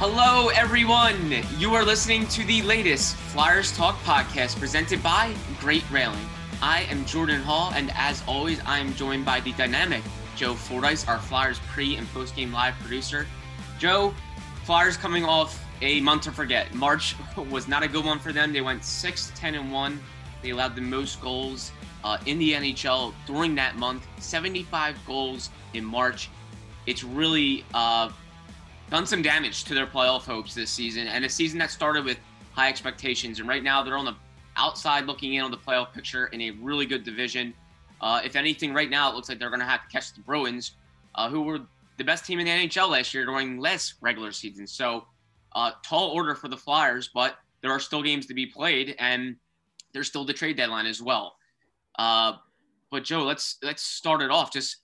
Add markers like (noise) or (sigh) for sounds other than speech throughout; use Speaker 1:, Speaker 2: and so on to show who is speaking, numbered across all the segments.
Speaker 1: Hello, everyone. You are listening to the latest Flyers Talk podcast presented by Great Railing. I am Jordan Hall, and as always, I am joined by the dynamic Joe Fordyce, our Flyers pre and post game live producer. Joe, Flyers coming off a month to forget. March (laughs) was not a good one for them. They went 6 10 and 1. They allowed the most goals uh, in the NHL during that month 75 goals in March. It's really uh, done some damage to their playoff hopes this season, and a season that started with high expectations. And right now, they're on the outside looking in on the playoff picture in a really good division. Uh, if anything, right now it looks like they're going to have to catch the Bruins, uh, who were the best team in the NHL last year during less regular season. So, uh, tall order for the Flyers, but there are still games to be played, and there's still the trade deadline as well. Uh, but Joe, let's let's start it off. Just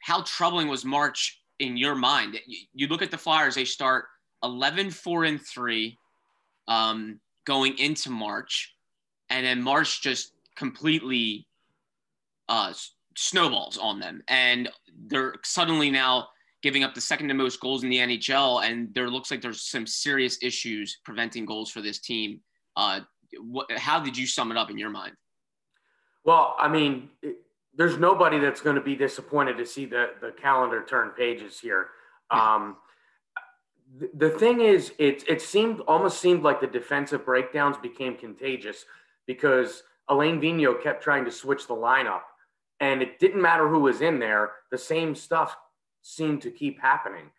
Speaker 1: how troubling was March in your mind? You look at the Flyers; they start 11 4 and 3 um, going into March, and then March just completely uh, snowballs on them, and they're suddenly now giving up the second to most goals in the NHL, and there looks like there's some serious issues preventing goals for this team. Uh, what, how did you sum it up in your mind?
Speaker 2: Well, I mean, it, there's nobody that's going to be disappointed to see the the calendar turn pages here. Um, the, the thing is, it it seemed almost seemed like the defensive breakdowns became contagious because Alain Vigneault kept trying to switch the lineup, and it didn't matter who was in there. The same stuff seemed to keep happening.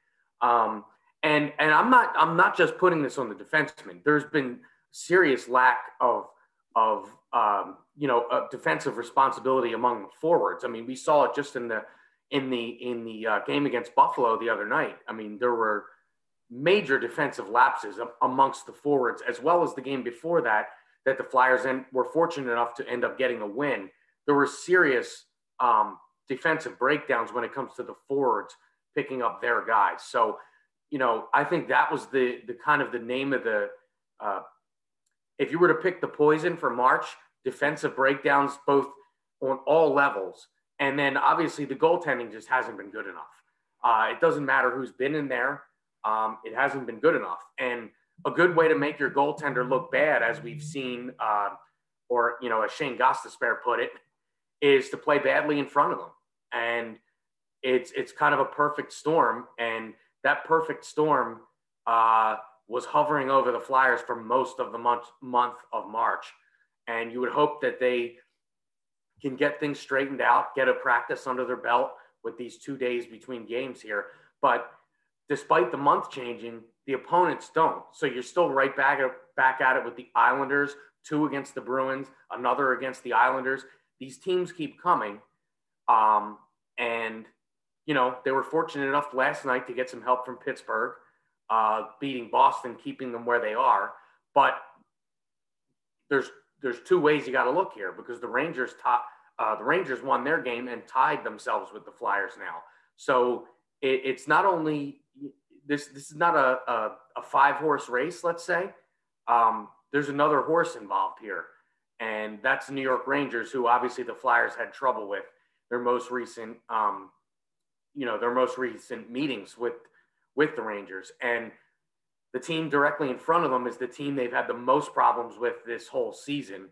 Speaker 2: Um, and and I'm not I'm not just putting this on the defenseman. There's been serious lack of of um, you know defensive responsibility among the forwards. I mean, we saw it just in the in the in the uh, game against Buffalo the other night. I mean, there were major defensive lapses amongst the forwards, as well as the game before that. That the Flyers and were fortunate enough to end up getting a win. There were serious um, defensive breakdowns when it comes to the forwards picking up their guys. So, you know, I think that was the the kind of the name of the. Uh, if you were to pick the poison for March, defensive breakdowns both on all levels. And then obviously the goaltending just hasn't been good enough. Uh, it doesn't matter who's been in there. Um, it hasn't been good enough. And a good way to make your goaltender look bad, as we've seen, uh, or, you know, as Shane Gostisbehere put it, is to play badly in front of them. And it's, it's kind of a perfect storm. And that perfect storm uh, was hovering over the Flyers for most of the month, month of March and you would hope that they can get things straightened out, get a practice under their belt with these two days between games here. But despite the month changing, the opponents don't. So you're still right back at, back at it with the Islanders, two against the Bruins, another against the Islanders. These teams keep coming. Um, and, you know, they were fortunate enough last night to get some help from Pittsburgh, uh, beating Boston, keeping them where they are. But there's there's two ways you got to look here because the Rangers top uh, the Rangers won their game and tied themselves with the Flyers now. So it, it's not only this this is not a, a, a five horse race, let's say. Um, there's another horse involved here, and that's the New York Rangers, who obviously the Flyers had trouble with their most recent, um, you know, their most recent meetings with with the Rangers and the team directly in front of them is the team they've had the most problems with this whole season.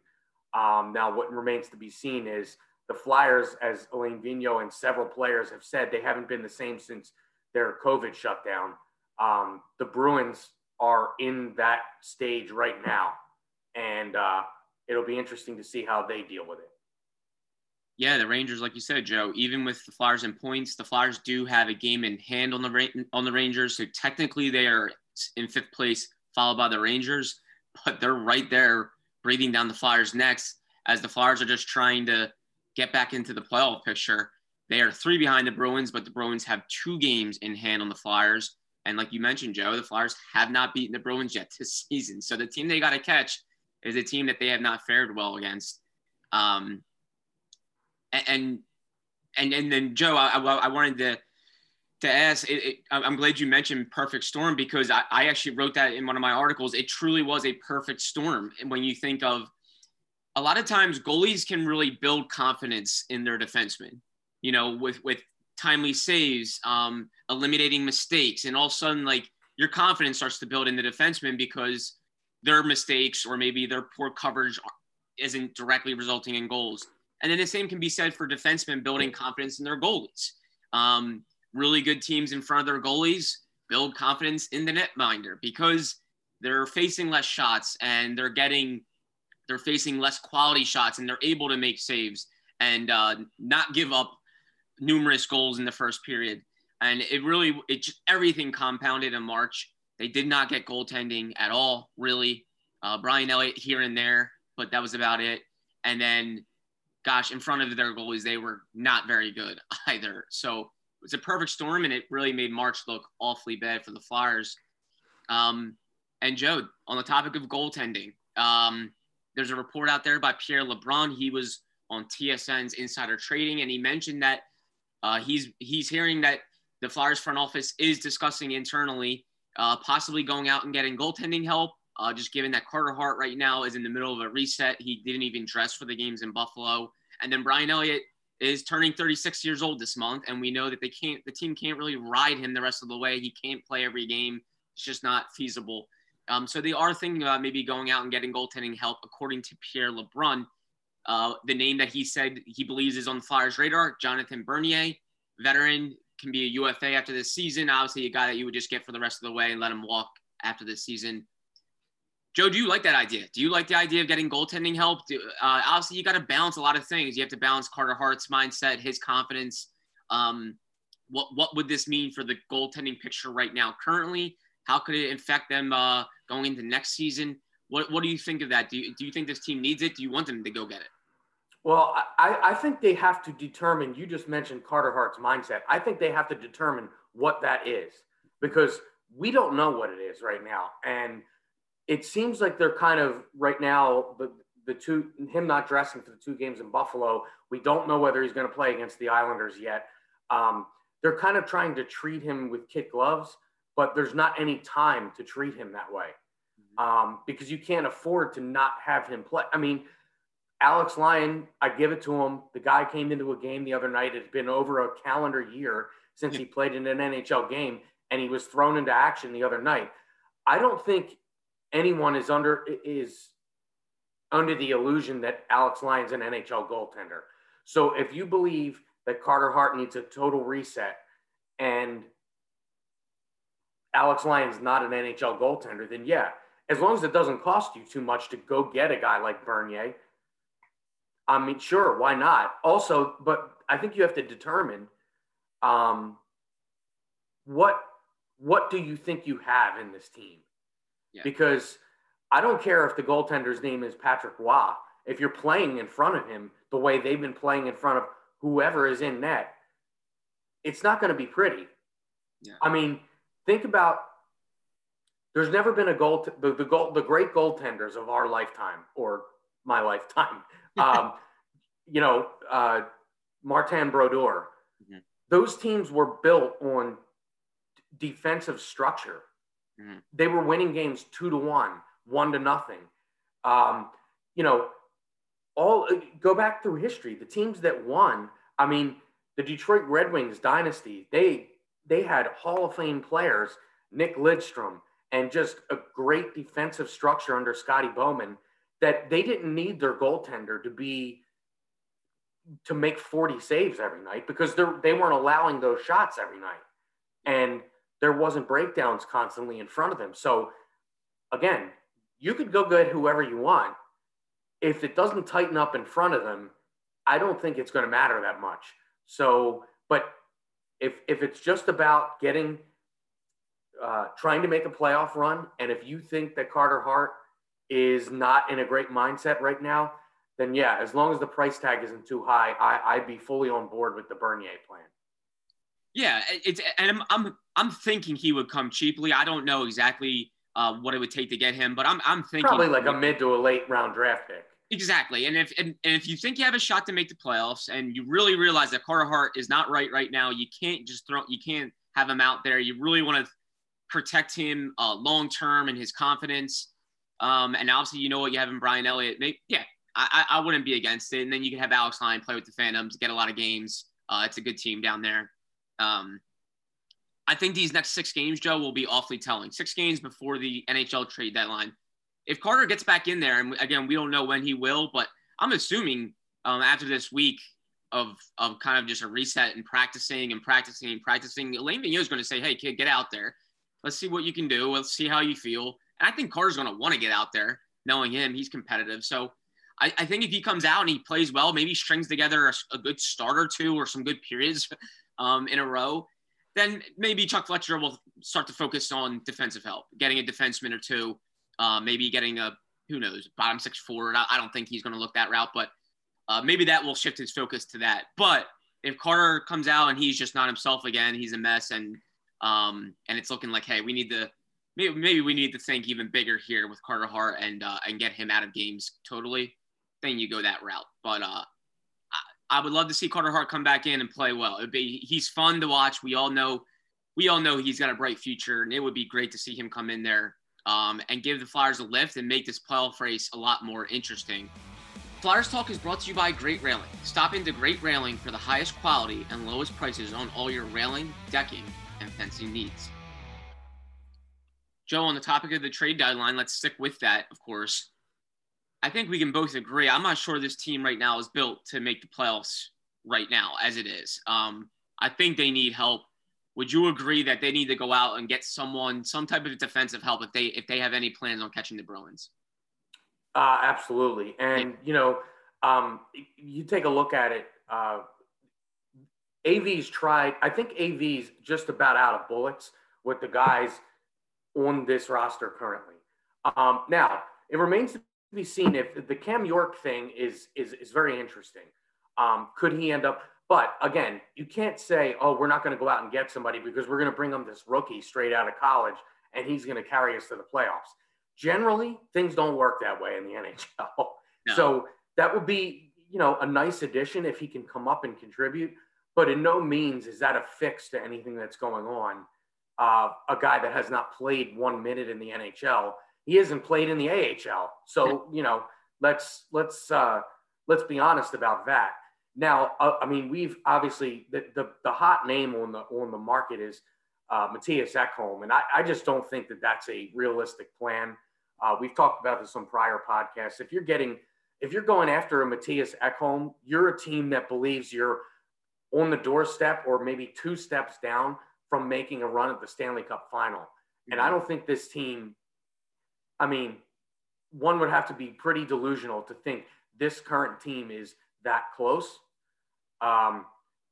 Speaker 2: Um, now, what remains to be seen is the Flyers, as Alain Vigneault and several players have said, they haven't been the same since their COVID shutdown. Um, the Bruins are in that stage right now, and uh, it'll be interesting to see how they deal with it.
Speaker 1: Yeah, the Rangers, like you said, Joe. Even with the Flyers in points, the Flyers do have a game in hand on the on the Rangers. So technically, they are in fifth place, followed by the Rangers. (laughs) But they're right there breathing down the Flyers' necks as the Flyers are just trying to get back into the playoff picture. They are three behind the Bruins, but the Bruins have two games in hand on the Flyers. And like you mentioned, Joe, the Flyers have not beaten the Bruins yet (laughs) this season. So the team they got to catch is a team that they have not fared well against. Um, and and and then Joe, I, I wanted to to ask. It, it, I'm glad you mentioned perfect storm because I, I actually wrote that in one of my articles. It truly was a perfect storm. And when you think of a lot of times, goalies can really build confidence in their defensemen. You know, with with timely saves, um, eliminating mistakes, and all of a sudden, like your confidence starts to build in the defensemen because their mistakes or maybe their poor coverage isn't directly resulting in goals. And then the same can be said for defensemen building confidence in their goalies. Um, really good teams in front of their goalies build confidence in the netminder because they're facing less shots and they're getting they're facing less quality shots and they're able to make saves and uh, not give up numerous goals in the first period. And it really, it just everything compounded in March. They did not get goaltending at all, really. Uh, Brian Elliott here and there, but that was about it. And then, gosh, in front of their goalies, they were not very good (laughs) either. So it was a perfect storm, and it really made March look awfully bad for the Flyers. Um, and Joe, on the topic of goaltending, um, there's a report out there by Pierre LeBrun. He was on TSN's Insider Trading, and he mentioned that uh, he's he's hearing that the Flyers front office is discussing internally uh, possibly going out and getting goaltending help. Uh, just given that Carter Hart right now is in the middle of a reset, he didn't even dress for the games in Buffalo, and then Brian Elliott is turning 36 years old this month, and we know that they can't, the team can't really ride him the rest of the way. He can't play every game; it's just not feasible. Um, so they are thinking about maybe going out and getting goaltending help, according to Pierre LeBrun. Uh, the name that he said he believes is on the Flyers' radar, Jonathan Bernier, veteran, can be a UFA after this season. Obviously, a guy that you would just get for the rest of the way and let him walk after this season. Joe, do you like that idea? Do you like the idea of getting goaltending help? Do, uh, obviously, you got to balance a lot of things. You have to balance Carter Hart's mindset, his confidence. Um, what what would this mean for the goaltending picture right now? Currently, how could it affect them uh, going into next season? What what do you think of that? Do you, do you think this team needs it? Do you want them to go get it?
Speaker 2: Well, I, I think they have to determine. You just mentioned Carter Hart's mindset. I think they have to determine what that is because we don't know what it is right now, and it seems like they're kind of right now the the two him not dressing for the two games in Buffalo. We don't know whether he's going to play against the Islanders yet. Um, they're kind of trying to treat him with kid gloves, but there's not any time to treat him that way mm-hmm. um, because you can't afford to not have him play. I mean Alex Lyon, I give it to him. The guy came into a game the other night. It's been over a calendar year since he played in an NHL game, and he was thrown into action the other night. I don't think anyone is under is under the illusion that Alex Lyon's an NHL goaltender. So if you believe that Carter Hart needs a total reset and Alex Lyon's not an NHL goaltender, then yeah, as long as it doesn't cost you too much to go get a guy like Bernier – I mean, sure, why not? Also, but I think you have to determine um, what what do you think you have in this team? Yeah. Because I don't care if the goaltender's name is Patrick Roy. If you're playing in front of him the way they've been playing in front of whoever is in net, it's not going to be pretty. Yeah. I mean, think about there's never been a goal the, the goal the great goaltenders of our lifetime or my lifetime (laughs) um, you know, uh, Martin Brodeur. Mm-hmm. Those teams were built on d- defensive structure. Mm-hmm. They were winning games two to one, one to nothing. Um, you know, all go back through history. The teams that won, I mean, the Detroit Red Wings dynasty, they they had Hall of Fame players, Nick Lidstrom, and just a great defensive structure under Scotty Bowman that they didn't need their goaltender to be to make 40 saves every night because they they weren't allowing those shots every night and there wasn't breakdowns constantly in front of them. So again you could go get whoever you want. If it doesn't tighten up in front of them i don't think it's going to matter that much. So but if if it's just about getting uh, trying to make a playoff run and if you think that carter hart is not in a great mindset right now, then yeah, as long as the price tag isn't too high, I, I'd be fully on board with the Bernier plan.
Speaker 1: Yeah, it's and I'm I'm I'm thinking he would come cheaply. I don't know exactly uh, what it would take to get him, but I'm I'm thinking
Speaker 2: probably like a mid to a late round draft pick.
Speaker 1: Exactly, and if and, and if you think you have a shot to make the playoffs, and you really realize that Carter Hart is not right right now, you can't just throw you can't have him out there. You really want to protect him uh, long term and his confidence. Um, and obviously, you know what you have in Brian Elliott. Maybe, yeah, I, I wouldn't be against it. And then you can have Alex Lyon play with the Phantoms, get a lot of games. Uh, it's a good team down there. Um, I think these next six games, Joe, will be awfully telling. Six games before the NHL trade deadline. If Carter gets back in there, and again, we don't know when he will, but I'm assuming um, after this week of of kind of just a reset and practicing and practicing and practicing, Alain Vigneault is going to say, "Hey, kid, get out there. Let's see what you can do. Let's see how you feel." And I think Carter's going to want to get out there, knowing him. He's competitive, so I, I, think if he comes out and he plays well, maybe strings together a, a good start or two or some good periods um, in a row, then maybe Chuck Fletcher will start to focus on defensive help, getting a defenseman or two, uh, maybe getting a who knows bottom six forward. I, I don't think he's going to look that route, but uh, maybe that will shift his focus to that. But if Carter comes out and he's just not himself again, he's a mess, and um, and it's looking like, hey, we need to maybe maybe we need to think even bigger here with Carter Hart and uh, and get him out of games totally. Then you go that route. But uh, I, would love to see Carter Hart come back in and play well. It'd be he's fun to watch. We all know we all know he's got a bright future, and it would be great to see him come in there um, and give the Flyers a lift and make this playoff race a lot more interesting. Flyers Talk is brought to you by Great Railing. Stop into Great Railing for the highest quality and lowest prices on all your railing, decking, and fencing needs. Joe, on the topic of the trade deadline, let's stick with that, of course. I think we can both agree. I'm not sure this team right now is built to make the playoffs right now, as it is. Um, I think they need help would you agree that they need to go out and get someone, some type of defensive help if they if they have any plans on catching the Bruins?
Speaker 2: Uh, absolutely, and you know, um, you take a look at it. Uh, AV's tried. I think AV's just about out of bullets with the guys on this roster currently. Um, now it remains to be seen if the Cam York thing is is is very interesting. Um, could he end up? But again, you can't say, oh, we're not going to go out and get somebody because we're going to bring them this rookie straight out of college and he's going to carry us to the playoffs. Generally, things don't work that way in the (laughs) NHL. No. So that would be, you know, a nice addition if he can come up and contribute. But in no means is that a fix to anything that's going on. Uh, a guy that has not played one minute in the NHL, he hasn't played in the AHL. So you know, let's let's uh, let's be honest about that. Now, uh, I mean, we've obviously the, the, the hot name on the on the market is uh, Mattias Ekholm, and I, I just don't think that that's a realistic plan. Uh, we've talked about this on prior podcasts. If you're getting, if you're going after a Mattias Ekholm, you're a team that believes you're on the doorstep or maybe two steps down from making a run at the Stanley Cup final. Mm-hmm. And I don't think this team, I mean, one would have to be pretty delusional to think this current team is that close. Um,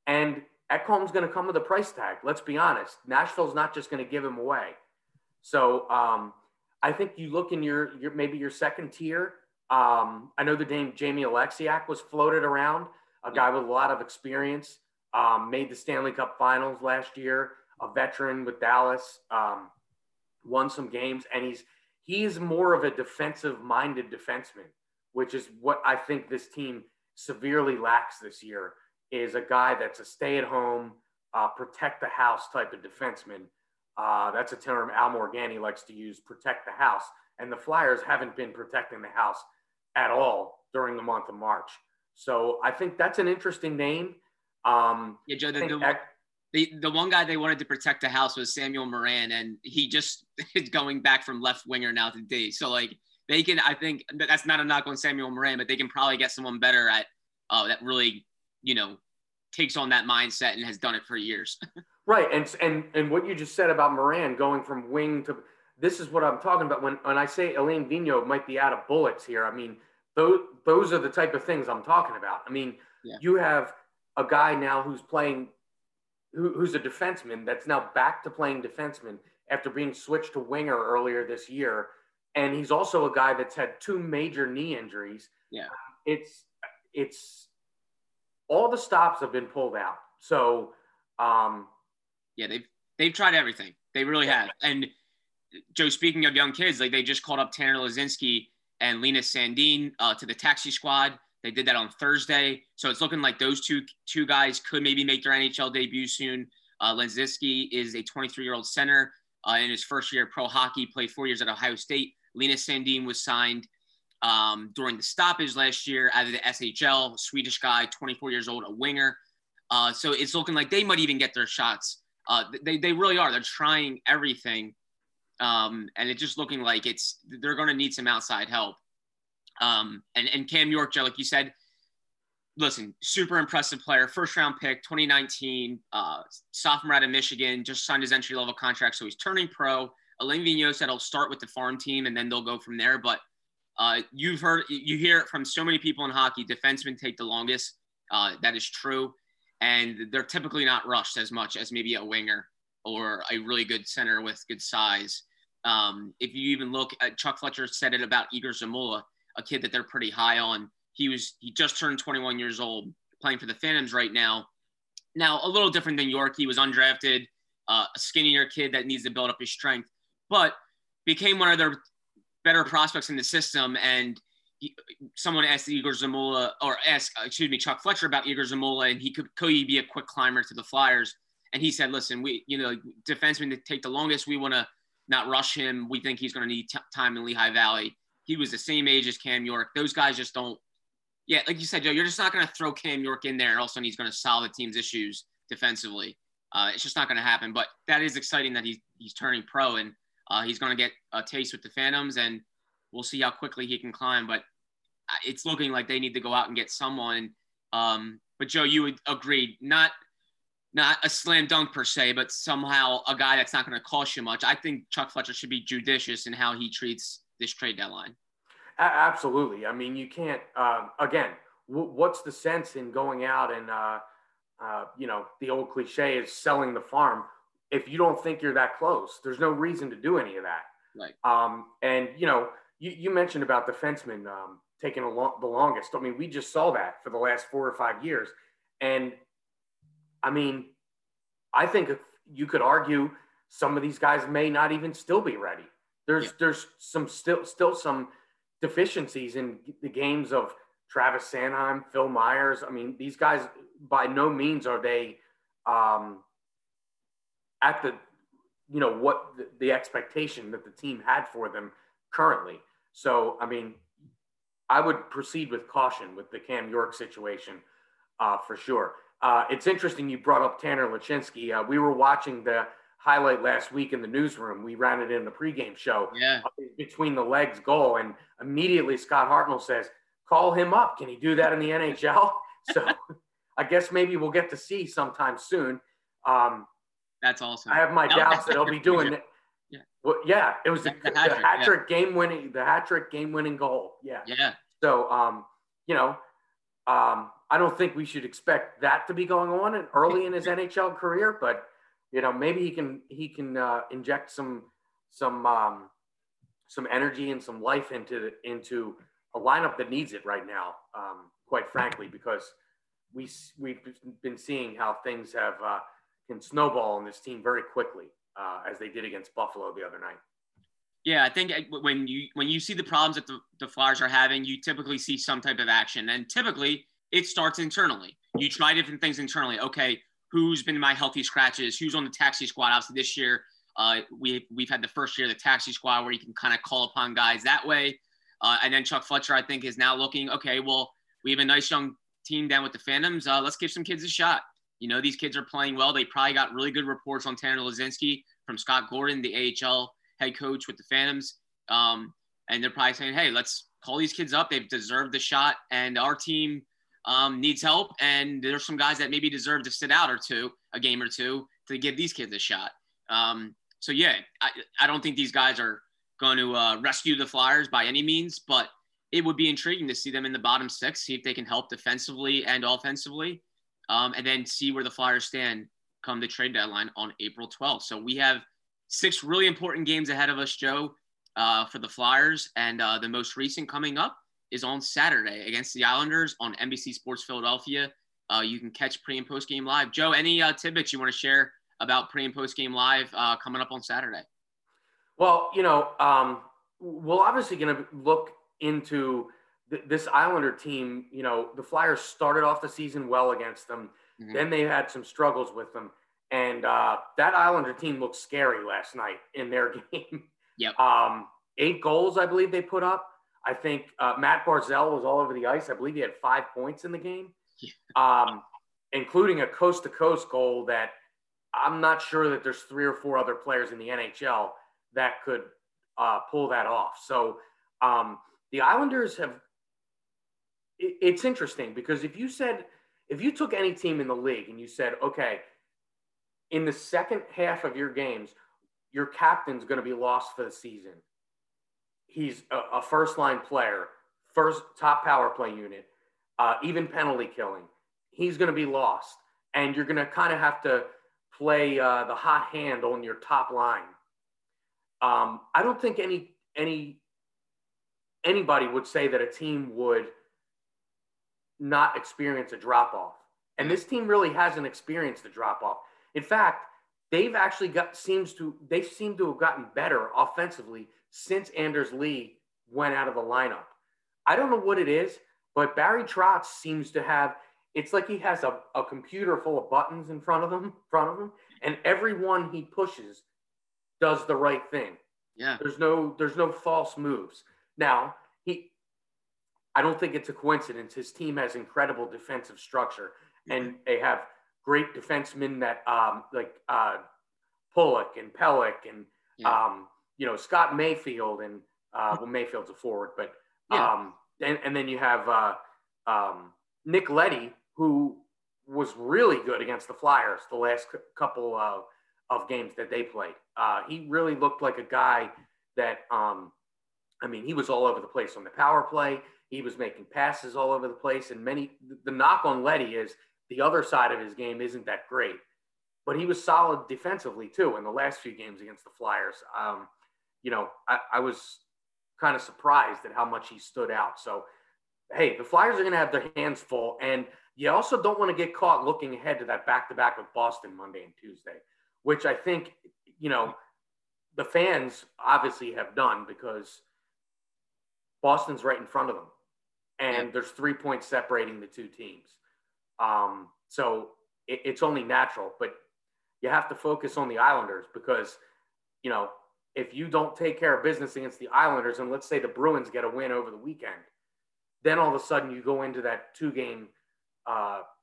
Speaker 2: and Ekholm's going to come with a price tag. Let's be honest. Nashville's not just going to give him away. So um, I think you look in your, your maybe your second tier. Um, I know the name Jamie Oleksiak was floated around, a guy with a lot of experience, um, made the Stanley Cup Finals last year, a veteran with Dallas, um, won some games, and he's he's more of a defensive-minded defenseman, which is what I think this team severely lacks this year is a guy that's a stay-at-home, uh, protect the house type of defenseman. Uh, that's a term Al Morganti likes to use, protect the house. And the Flyers haven't been protecting the house at all during the month of March. So I think that's an interesting name. Um,
Speaker 1: yeah, Joe, the, the, the, the one guy they wanted to protect the house was Samuel Morin, and he just (laughs) is going back from left winger now to D. So, like, they can, I think that's not a knock on Samuel Morin, but they can probably get someone better at uh, that really, you know, takes on that mindset and has done it for years. (laughs)
Speaker 2: right, and and and what you just said about Morin going from wing to this is what I'm talking about when when I say Alain Vigneault might be out of bullets here. I mean, those those are the type of things I'm talking about. I mean, yeah. you have a guy now who's playing, who, who's a defenseman that's now back to playing defenseman after being switched to winger earlier this year, and he's also a guy that's had two major knee injuries.
Speaker 1: Yeah,
Speaker 2: it's it's all the stops have been pulled out. So, um,
Speaker 1: yeah, they've they've tried everything. They really yeah. have. And Joe, speaking of young kids, like they just called up Tanner Laczynski and Linus Sandin uh, to the taxi squad. They did that on Thursday, so it's looking like those two two guys could maybe make their NHL debut soon. Uh, Laczynski is a 23 year old center uh, in his first year of pro hockey. Played four years at Ohio State. Linus Sandin was signed um, during the stoppage last year out of the SHL, Swedish guy, 24 years old, a winger. Uh, so it's looking like they might even get their shots Uh, they they really are. They're trying everything, um, and it's just looking like it's they're going to need some outside help. Um, and and Cam York, like you said, listen, super impressive player, first round pick, 2019, uh, sophomore out of Michigan, just signed his entry level contract, so he's turning pro. Alain Vigneault said he'll start with the farm team and then they'll go from there. But uh, you've heard, you hear it from so many people in hockey. Defensemen take the longest. Uh, that is true, and they're typically not rushed as much as maybe a winger or a really good center with good size. Um, if you even look at Chuck Fletcher said it about Igor Zamula, a kid that they're pretty high on. He was he just turned 21 years old, playing for the Phantoms right now. Now a little different than York. He was undrafted, uh, a skinnier kid that needs to build up his strength, but became one of their better prospects in the system. And he, someone asked Igor Zamula or asked excuse me Chuck Fletcher about Igor Zamula, and he could could he be a quick climber to the Flyers? And he said, "Listen, we you know defensemen take the longest. We want to not rush him. We think he's going to need t- time in Lehigh Valley." He was the same age as Cam York. Those guys just don't yeah, like you said, Joe, you're just not going to throw Cam York in there and all of a sudden he's going to solve the team's issues defensively. Uh, it's just not going to happen. But that is exciting that he's he's turning pro and uh, he's going to get a taste with the Phantoms, and we'll see how quickly he can climb. But it's looking like they need to go out and get someone. Um, but Joe, you would agree, not not a slam dunk per se, but somehow a guy that's not going to cost you much. I think Chuck Fletcher should be judicious in how he treats this trade deadline
Speaker 2: absolutely. I mean, you can't. Uh, again, w- what's the sense in going out and uh, uh, you know the old cliche is selling the farm if you don't think you're that close? There's no reason to do any of that.
Speaker 1: Right.
Speaker 2: Um, and you know, you, you mentioned about defensemen um, taking lo- the longest. I mean, we just saw that for the last four or five years, and I mean, I think you could argue some of these guys may not even still be ready. There's yeah. there's some still still some deficiencies in the games of Travis Sanheim, Phil Myers. I mean, these guys by no means are they um, at the you know what the, the, expectation that the team had for them currently. So, I mean, I would proceed with caution with the Cam York situation uh, for sure. Uh, it's interesting you brought up Tanner Laczynski. Uh, we were watching the highlight last week in the newsroom. We ran it in the pregame show.
Speaker 1: Yeah.
Speaker 2: Between the legs goal. And immediately Scott Hartnell says, call him up. Can he do that in the NHL? (laughs) So I guess maybe we'll get to see sometime soon. Um,
Speaker 1: That's awesome.
Speaker 2: I have my doubts that he'll be doing (laughs) it. Yeah. Well, yeah, it was the, the, hat, trick, hat trick yeah. game winning, the hat trick game winning goal. Yeah.
Speaker 1: Yeah.
Speaker 2: So, um, you know, um, I don't think we should expect that to be going on early in his (laughs) NHL career, but you know, maybe he can he can uh, inject some some um, some energy and some life into into a lineup that needs it right now. Um, quite frankly, because we we've been seeing how things have uh, can snowball in this team very quickly, uh, as they did against Buffalo the other night.
Speaker 1: Yeah, I think uh, when you when you see the problems that the, the Flyers are having, you typically see some type of action, and typically it starts internally. You try different things internally. Okay, who's been my healthy scratches, who's on the taxi squad. Obviously, this year uh, we we've had the first year of the taxi squad where you can kind of call upon guys that way. Uh, and then Chuck Fletcher, I think, is now looking okay. Well, we have a nice young team down with the Phantoms. Uh, let's give some kids a shot. You know, these kids are playing well. They probably got really good reports on Tanner Laczynski from Scott Gordon, the AHL head coach with the Phantoms. Um, and they're probably saying, hey, let's call these kids up. They've deserved the shot. And our team um, needs help, and there's some guys that maybe deserve to sit out or two, a game or two, to give these kids a shot. Um, so yeah, I, I don't think these guys are going to uh, rescue the Flyers by any means, but it would be intriguing to see them in the bottom six, see if they can help defensively and offensively, um, and then see where the Flyers stand come the trade deadline on April 12th. So we have six really important games ahead of us, Joe, uh, for the Flyers, and uh, the most recent coming up is on Saturday against the Islanders on NBC Sports Philadelphia. Uh, you can catch pre and post game live. Joe, any uh, tidbits you want to share about pre and post game live uh, coming up on Saturday?
Speaker 2: Well, you know, um, we're obviously going to look into th- this Islander team. You know, the Flyers started off the season well against them. Mm-hmm. Then they had some struggles with them. And uh, that Islander team looked scary last night in their (laughs) game.
Speaker 1: Yep.
Speaker 2: Um, eight goals, I believe they put up. I think uh, Matt Barzal was all over the ice. I believe he had five points in the game, (laughs) um, including a coast to coast goal that I'm not sure that there's three or four other players in the NHL that could uh, pull that off. So um, the Islanders have. It, it's interesting because if you said if you took any team in the league and you said, okay, in the second half of your games, your captain's going to be lost for the season. He's a, a first line player, first top power play unit, uh, even penalty killing. He's going to be lost, and you're going to kind of have to play uh, the hot hand on your top line. Um, I don't think any any anybody would say that a team would not experience a drop off, and this team really hasn't experienced a drop off. In fact, they've actually got seems to they seem to have gotten better offensively since Anders Lee went out of the lineup. I don't know what it is, but Barry Trotz seems to have it's like he has a, a computer full of buttons in front of him, front of him, and every one he pushes does the right thing.
Speaker 1: Yeah.
Speaker 2: There's no there's no false moves. Now, he I don't think it's a coincidence. His team has incredible defensive structure and they have great defensemen that um, like uh, Pulock and Pelech and yeah. um, you know Scott Mayfield and uh, well Mayfield's a forward, but yeah. um, and, and then you have uh, um, Nick Leddy who was really good against the Flyers the last c- couple of, of games that they played. Uh, he really looked like a guy that um, I mean he was all over the place on the power play. He was making passes all over the place, and many. The knock on Leddy is the other side of his game isn't that great, but he was solid defensively too in the last few games against the Flyers. Um, you know, I, I was kind of surprised at how much he stood out. So, hey, the Flyers are going to have their hands full, and you also don't want to get caught looking ahead to that back to back with Boston Monday and Tuesday, which I think, you know, the fans obviously have done because Boston's right in front of them. And there's three points separating the two teams. Um, so it, it's only natural, but you have to focus on the Islanders because, you know, if you don't take care of business against the Islanders, and let's say the Bruins get a win over the weekend, then all of a sudden you go into that two game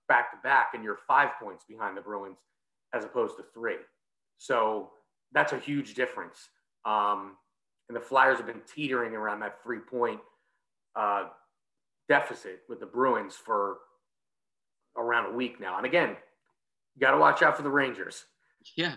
Speaker 2: back to back and you're five points behind the Bruins as opposed to three. So that's a huge difference. Um, and the Flyers have been teetering around that three point uh, deficit with the Bruins for around a week now. And again, you got to watch out for the Rangers.
Speaker 1: Yeah.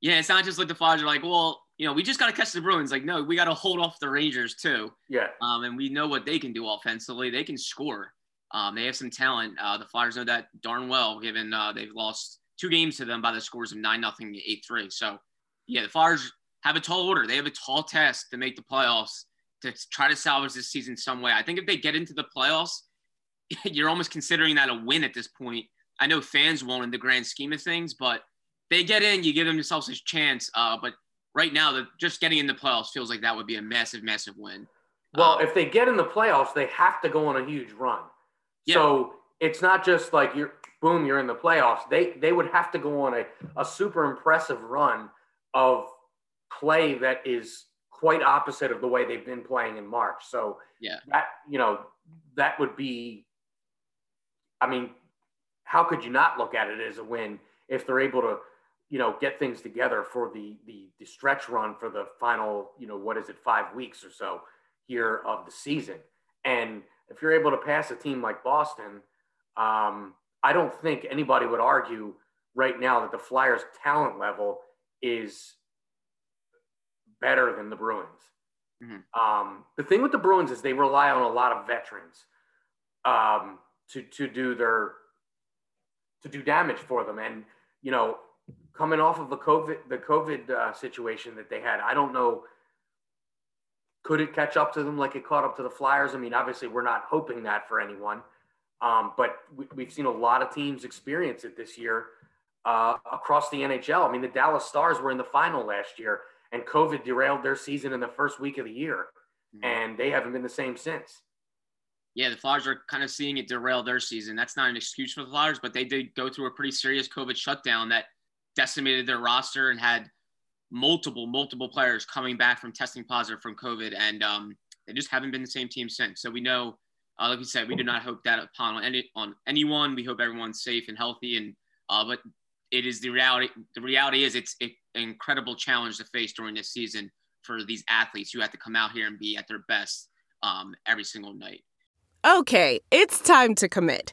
Speaker 1: Yeah. It's not just like the Flyers are like, well, you know, we just got to catch the Bruins. Like, no, we got to hold off the Rangers too.
Speaker 2: Yeah.
Speaker 1: Um, and we know what they can do offensively. They can score. Um, they have some talent. Uh, the Flyers know that darn well, given uh, they've lost two games to them by the scores of 9 nothing, 8 3. So, yeah, the Flyers have a tall order. They have a tall test to make the playoffs to try to salvage this season some way. I think if they get into the playoffs, (laughs) you're almost considering that a win at this point. I know fans won't in the grand scheme of things, but they get in, you give themselves a chance. Uh, but right now, the, just getting in the playoffs feels like that would be a massive, massive win.
Speaker 2: Well, um, if they get in the playoffs, they have to go on a huge run. Yeah. So it's not just like you're boom, you're in the playoffs. They they would have to go on a, a super impressive run of play that is quite opposite of the way they've been playing in March. So
Speaker 1: yeah,
Speaker 2: that you know that would be. I mean, how could you not look at it as a win if they're able to, you know, get things together for the the, the stretch run for the final, you know, what is it, five weeks or so here of the season, and if you're able to pass a team like Boston, um, I don't think anybody would argue right now that the Flyers' talent level is better than the Bruins. Mm-hmm. Um, the thing with the Bruins is they rely on a lot of veterans um, to to do their to do damage for them, and you know, coming off of the COVID the COVID uh, situation that they had, I don't know could it catch up to them like it caught up to the Flyers? I mean, obviously, we're not hoping that for anyone, um, but we, have seen a lot of teams experience it this year uh, across the NHL. I mean, the Dallas Stars were in the final last year, and COVID derailed their season in the first week of the year, mm-hmm. and they haven't been the same since.
Speaker 1: Yeah, the Flyers are kind of seeing it derail their season. That's not an excuse for the Flyers, but they did go through a pretty serious COVID shutdown that decimated their roster and had multiple, multiple players coming back from testing positive from COVID, and um, they just haven't been the same team since. So we know, uh, like you said, we do not hope that upon any on anyone. We hope everyone's safe and healthy, and uh, but it is the reality. The reality is it's an incredible challenge to face during this season for these athletes who have to come out here and be at their best um, every single night.
Speaker 3: Okay, it's time to commit.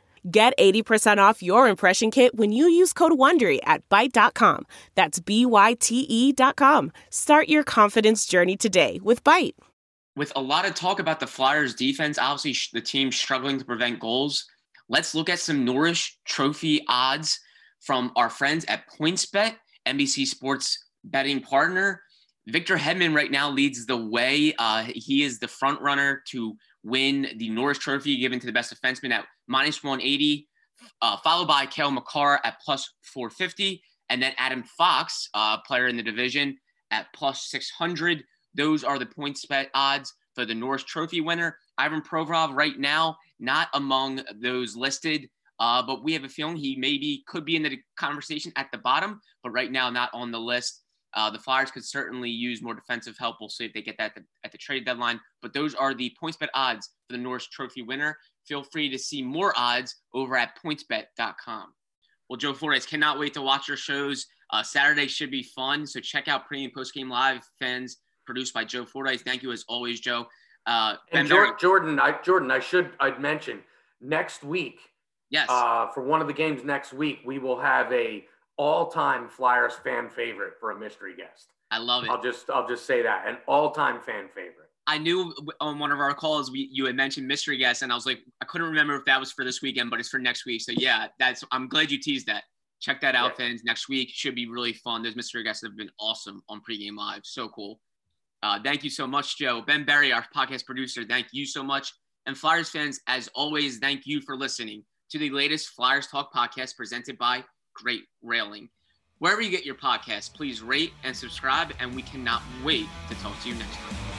Speaker 3: Get 80% off your impression kit when you use code WONDERY at Byte.com. That's B-Y-T-E dot com. Start your confidence journey today with Byte.
Speaker 1: With a lot of talk about the Flyers defense, obviously the team struggling to prevent goals, let's look at some Norris Trophy odds from our friends at PointsBet, NBC Sports betting partner. Victor Hedman right now leads the way. Uh, he is the front runner to win the Norris Trophy given to the best defenseman at minus 180, uh, followed by Cale Makar at plus 450, and then Adam Fox, uh, player in the division, at plus 600. Those are the PointsBet odds for the Norris Trophy winner. Ivan Provorov right now not among those listed, uh, but we have a feeling he maybe could be in the conversation at the bottom, but right now not on the list. Uh, the Flyers could certainly use more defensive help. We'll see if they get that at the, at the trade deadline. But those are the PointsBet odds for the Norris Trophy winner. Feel free to see more odds over at pointsbet.com. Well, Joe Flores, cannot wait to watch your shows. Uh, Saturday should be fun. So check out pre and post game live fans produced by Joe Fordyce. Thank you as always, Joe.
Speaker 2: Uh, and Jordan, Jordan, I, Jordan, I should I'd mention next week.
Speaker 1: Yes.
Speaker 2: Uh, for one of the games next week, we will have a all-time Flyers fan favorite for a mystery guest.
Speaker 1: I love it.
Speaker 2: I'll just I'll just say that an all-time fan favorite.
Speaker 1: I knew on one of our calls we you had mentioned mystery guest, and I was like, I couldn't remember if that was for this weekend, but it's for next week. So yeah, that's I'm glad you teased that. Check that out, yeah. fans. Next week should be really fun. Those mystery guests have been awesome on pregame live. So cool. Uh, thank you so much, Joe. Ben Berry, our podcast producer, thank you so much. And Flyers fans, as always, thank you for listening to the latest Flyers Talk podcast presented by Great Railing. Wherever you get your podcast, please rate and subscribe, and we cannot wait to talk to you next time.